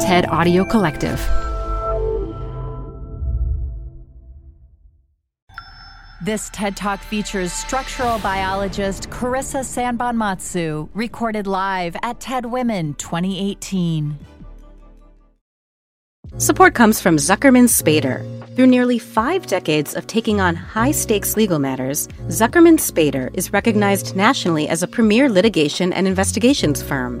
TED Audio Collective. This TED Talk features structural biologist Karissa Sanbonmatsu, recorded live at TED Women 2018. Support comes from Zuckerman Spader. Through nearly five decades of taking on high stakes legal matters, Zuckerman Spader is recognized nationally as a premier litigation and investigations firm.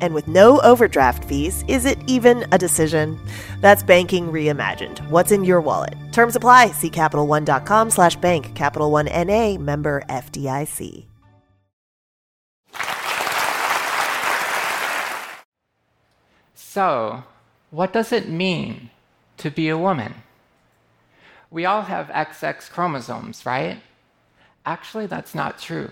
And with no overdraft fees, is it even a decision? That's banking reimagined. What's in your wallet? Terms apply. See CapitalOne.com slash bank. Capital One N.A. member FDIC. So, what does it mean to be a woman? We all have XX chromosomes, right? Actually, that's not true.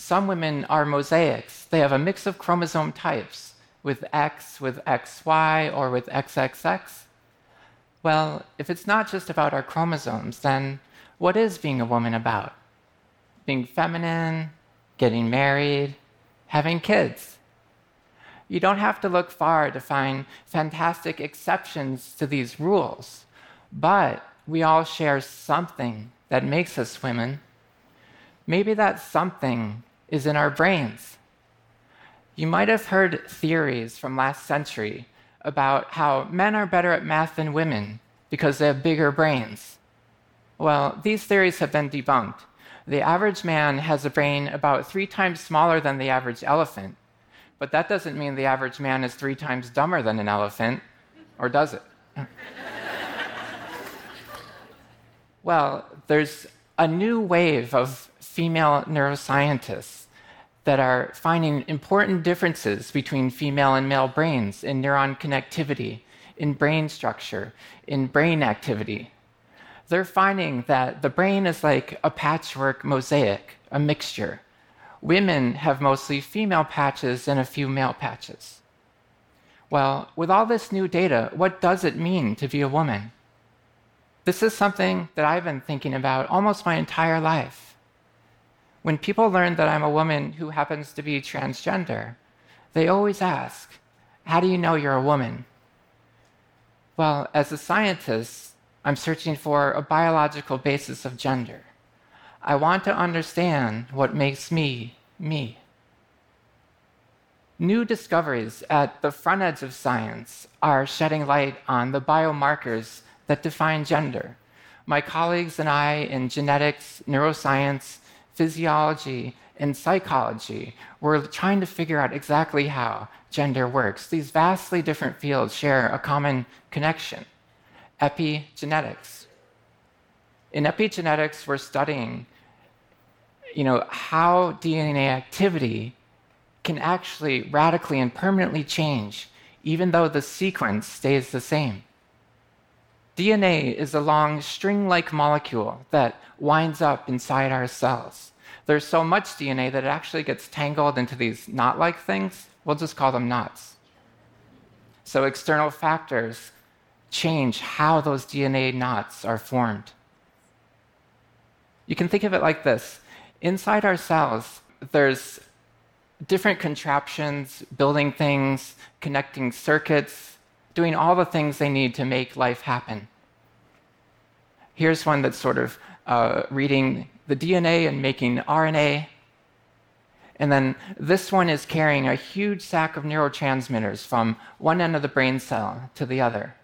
Some women are mosaics. They have a mix of chromosome types with X, with XY, or with XXX. Well, if it's not just about our chromosomes, then what is being a woman about? Being feminine, getting married, having kids. You don't have to look far to find fantastic exceptions to these rules, but we all share something that makes us women. Maybe that something is in our brains. You might have heard theories from last century about how men are better at math than women because they have bigger brains. Well, these theories have been debunked. The average man has a brain about three times smaller than the average elephant, but that doesn't mean the average man is three times dumber than an elephant, or does it? well, there's a new wave of female neuroscientists that are finding important differences between female and male brains in neuron connectivity, in brain structure, in brain activity. They're finding that the brain is like a patchwork mosaic, a mixture women have mostly female patches and a few male patches. Well, with all this new data, what does it mean to be a woman? This is something that I've been thinking about almost my entire life. When people learn that I'm a woman who happens to be transgender, they always ask, How do you know you're a woman? Well, as a scientist, I'm searching for a biological basis of gender. I want to understand what makes me me. New discoveries at the front edge of science are shedding light on the biomarkers that define gender. My colleagues and I in genetics, neuroscience, physiology, and psychology were trying to figure out exactly how gender works. These vastly different fields share a common connection epigenetics. In epigenetics, we're studying you know, how DNA activity can actually radically and permanently change, even though the sequence stays the same. DNA is a long string like molecule that winds up inside our cells. There's so much DNA that it actually gets tangled into these knot like things. We'll just call them knots. So, external factors change how those DNA knots are formed. You can think of it like this inside our cells, there's different contraptions, building things, connecting circuits, doing all the things they need to make life happen. Here's one that's sort of uh, reading the DNA and making RNA. And then this one is carrying a huge sack of neurotransmitters from one end of the brain cell to the other.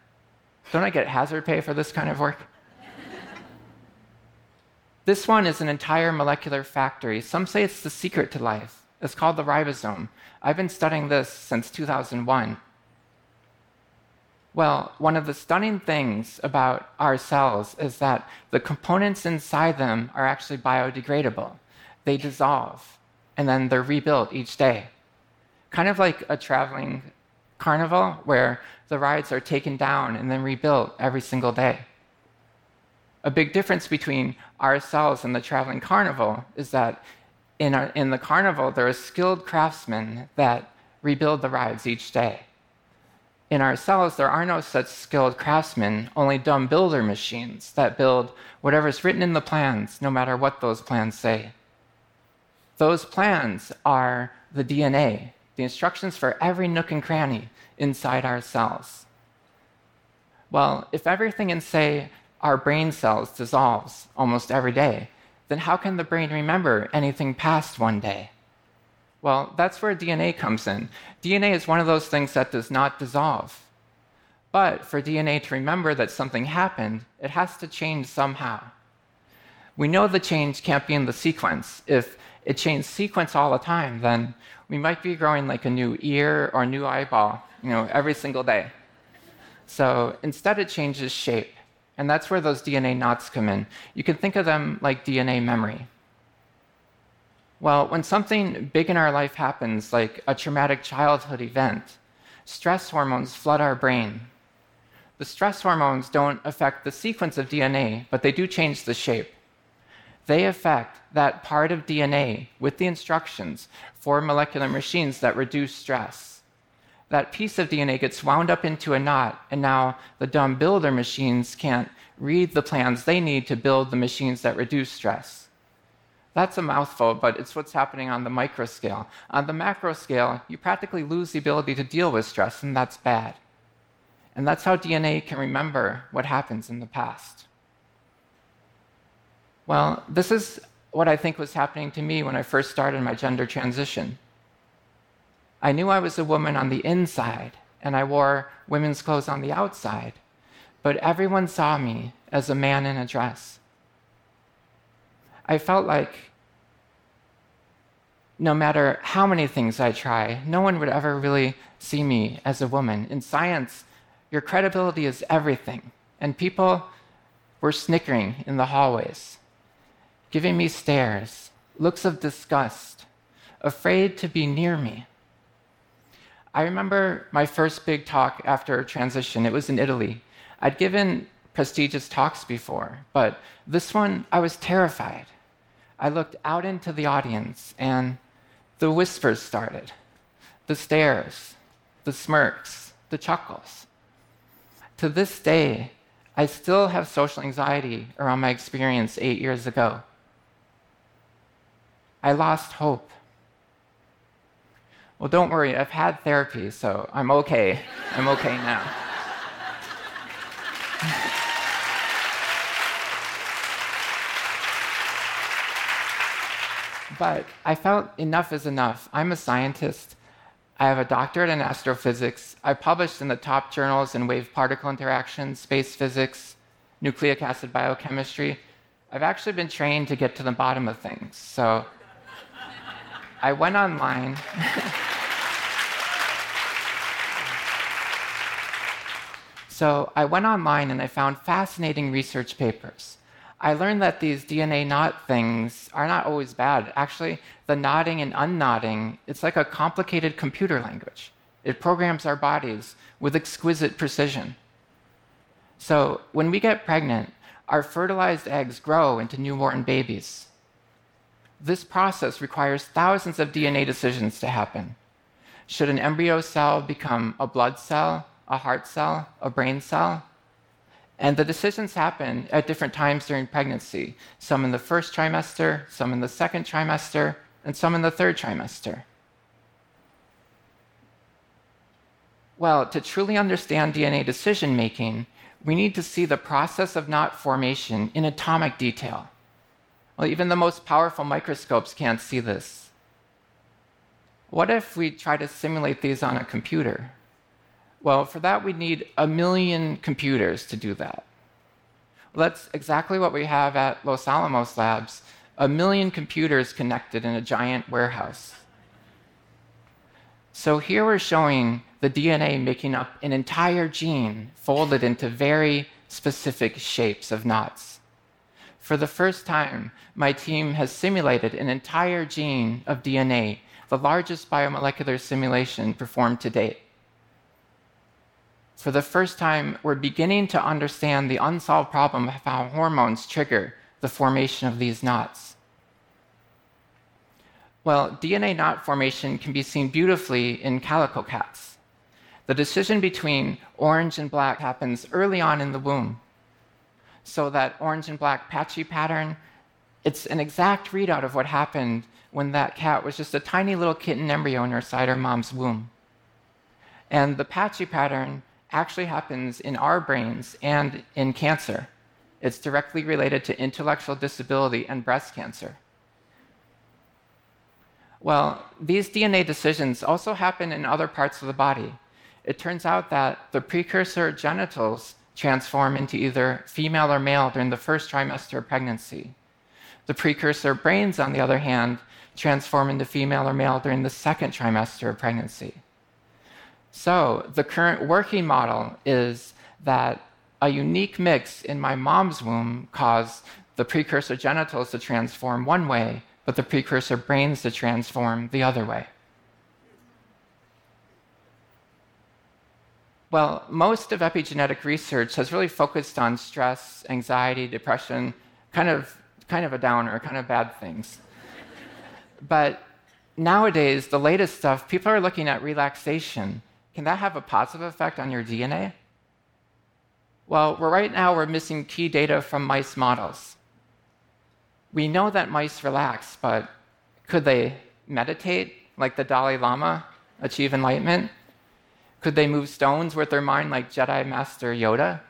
Don't I get hazard pay for this kind of work? This one is an entire molecular factory. Some say it's the secret to life. It's called the ribosome. I've been studying this since 2001. Well, one of the stunning things about our cells is that the components inside them are actually biodegradable. They dissolve, and then they're rebuilt each day. Kind of like a traveling Carnival, where the rides are taken down and then rebuilt every single day. A big difference between ourselves and the traveling carnival is that in, our, in the carnival, there are skilled craftsmen that rebuild the rides each day. In ourselves, there are no such skilled craftsmen, only dumb builder machines that build whatever's written in the plans, no matter what those plans say. Those plans are the DNA, the instructions for every nook and cranny inside our cells. Well, if everything in, say, our brain cells dissolves almost every day, then how can the brain remember anything past one day? Well, that's where DNA comes in. DNA is one of those things that does not dissolve. But for DNA to remember that something happened, it has to change somehow. We know the change can't be in the sequence. If it changed sequence all the time, then we might be growing like a new ear or new eyeball, you know, every single day. So instead, it changes shape. And that's where those DNA knots come in. You can think of them like DNA memory. Well, when something big in our life happens, like a traumatic childhood event, stress hormones flood our brain. The stress hormones don't affect the sequence of DNA, but they do change the shape. They affect that part of DNA with the instructions for molecular machines that reduce stress. That piece of DNA gets wound up into a knot, and now the dumb builder machines can't read the plans they need to build the machines that reduce stress. That's a mouthful, but it's what's happening on the micro scale. On the macro scale, you practically lose the ability to deal with stress, and that's bad. And that's how DNA can remember what happens in the past. Well, this is what I think was happening to me when I first started my gender transition. I knew I was a woman on the inside, and I wore women's clothes on the outside, but everyone saw me as a man in a dress. I felt like no matter how many things I try, no one would ever really see me as a woman. In science, your credibility is everything, and people were snickering in the hallways giving me stares, looks of disgust, afraid to be near me. I remember my first big talk after transition. It was in Italy. I'd given prestigious talks before, but this one, I was terrified. I looked out into the audience, and the whispers started the stares, the smirks, the chuckles. To this day, I still have social anxiety around my experience eight years ago. I lost hope. Well, don't worry, I've had therapy, so I'm okay. I'm okay now. but I felt enough is enough. I'm a scientist. I have a doctorate in astrophysics. I published in the top journals in wave particle interaction, space physics, nucleic acid biochemistry. I've actually been trained to get to the bottom of things. So I went online. so I went online and I found fascinating research papers. I learned that these DNA knot things are not always bad. Actually, the knotting and unknotting, it's like a complicated computer language. It programs our bodies with exquisite precision. So when we get pregnant, our fertilized eggs grow into newborn babies this process requires thousands of DNA decisions to happen. Should an embryo cell become a blood cell, a heart cell, a brain cell? And the decisions happen at different times during pregnancy some in the first trimester, some in the second trimester, and some in the third trimester. Well, to truly understand DNA decision making, we need to see the process of knot formation in atomic detail. Well, even the most powerful microscopes can't see this. What if we try to simulate these on a computer? Well, for that, we'd need a million computers to do that. Well, that's exactly what we have at Los Alamos Labs a million computers connected in a giant warehouse. So here we're showing the DNA making up an entire gene folded into very specific shapes of knots. For the first time, my team has simulated an entire gene of DNA, the largest biomolecular simulation performed to date. For the first time, we're beginning to understand the unsolved problem of how hormones trigger the formation of these knots. Well, DNA knot formation can be seen beautifully in calico cats. The decision between orange and black happens early on in the womb. So that orange and black patchy pattern, it's an exact readout of what happened when that cat was just a tiny little kitten embryo inside her mom's womb. And the patchy pattern actually happens in our brains and in cancer. It's directly related to intellectual disability and breast cancer. Well, these DNA decisions also happen in other parts of the body. It turns out that the precursor genitals transform into either female or male during the first trimester of pregnancy. The precursor brains, on the other hand, transform into female or male during the second trimester of pregnancy. So, the current working model is that a unique mix in my mom's womb caused the precursor genitals to transform one way but the precursor brains to transform the other way. Well, most of epigenetic research has really focused on stress, anxiety, depression, kind of, kind of a downer, kind of bad things. but nowadays, the latest stuff, people are looking at relaxation. Can that have a positive effect on your DNA? Well, right now we're missing key data from mice models we know that mice relax, but could they meditate like the Dalai Lama, achieve enlightenment? Could they move stones with their mind like Jedi Master Yoda?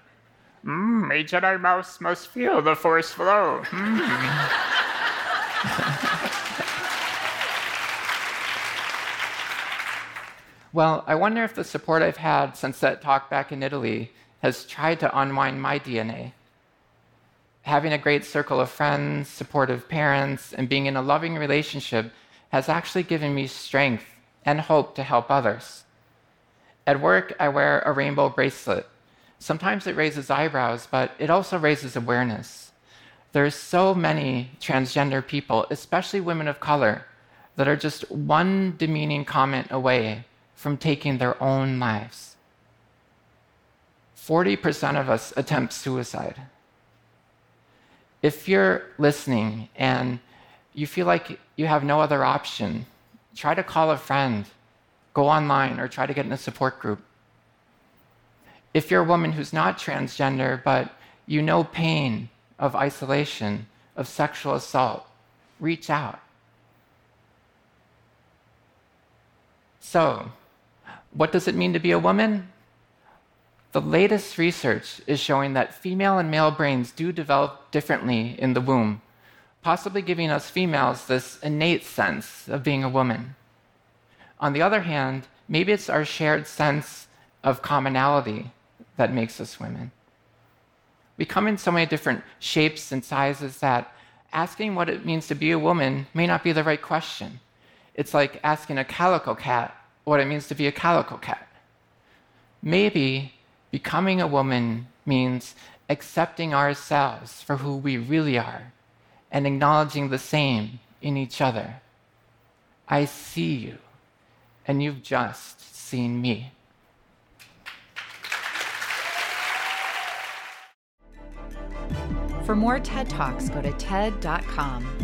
Mmm, a Jedi mouse must feel the force flow. Mm. well, I wonder if the support I've had since that talk back in Italy has tried to unwind my DNA having a great circle of friends, supportive parents, and being in a loving relationship has actually given me strength and hope to help others. At work, I wear a rainbow bracelet. Sometimes it raises eyebrows, but it also raises awareness. There's so many transgender people, especially women of color, that are just one demeaning comment away from taking their own lives. 40% of us attempt suicide if you're listening and you feel like you have no other option, try to call a friend, go online, or try to get in a support group. If you're a woman who's not transgender, but you know pain of isolation, of sexual assault, reach out. So, what does it mean to be a woman? The latest research is showing that female and male brains do develop differently in the womb, possibly giving us females this innate sense of being a woman. On the other hand, maybe it's our shared sense of commonality that makes us women. We come in so many different shapes and sizes that asking what it means to be a woman may not be the right question. It's like asking a calico cat what it means to be a calico cat. Maybe Becoming a woman means accepting ourselves for who we really are and acknowledging the same in each other. I see you, and you've just seen me. For more TED Talks, go to TED.com.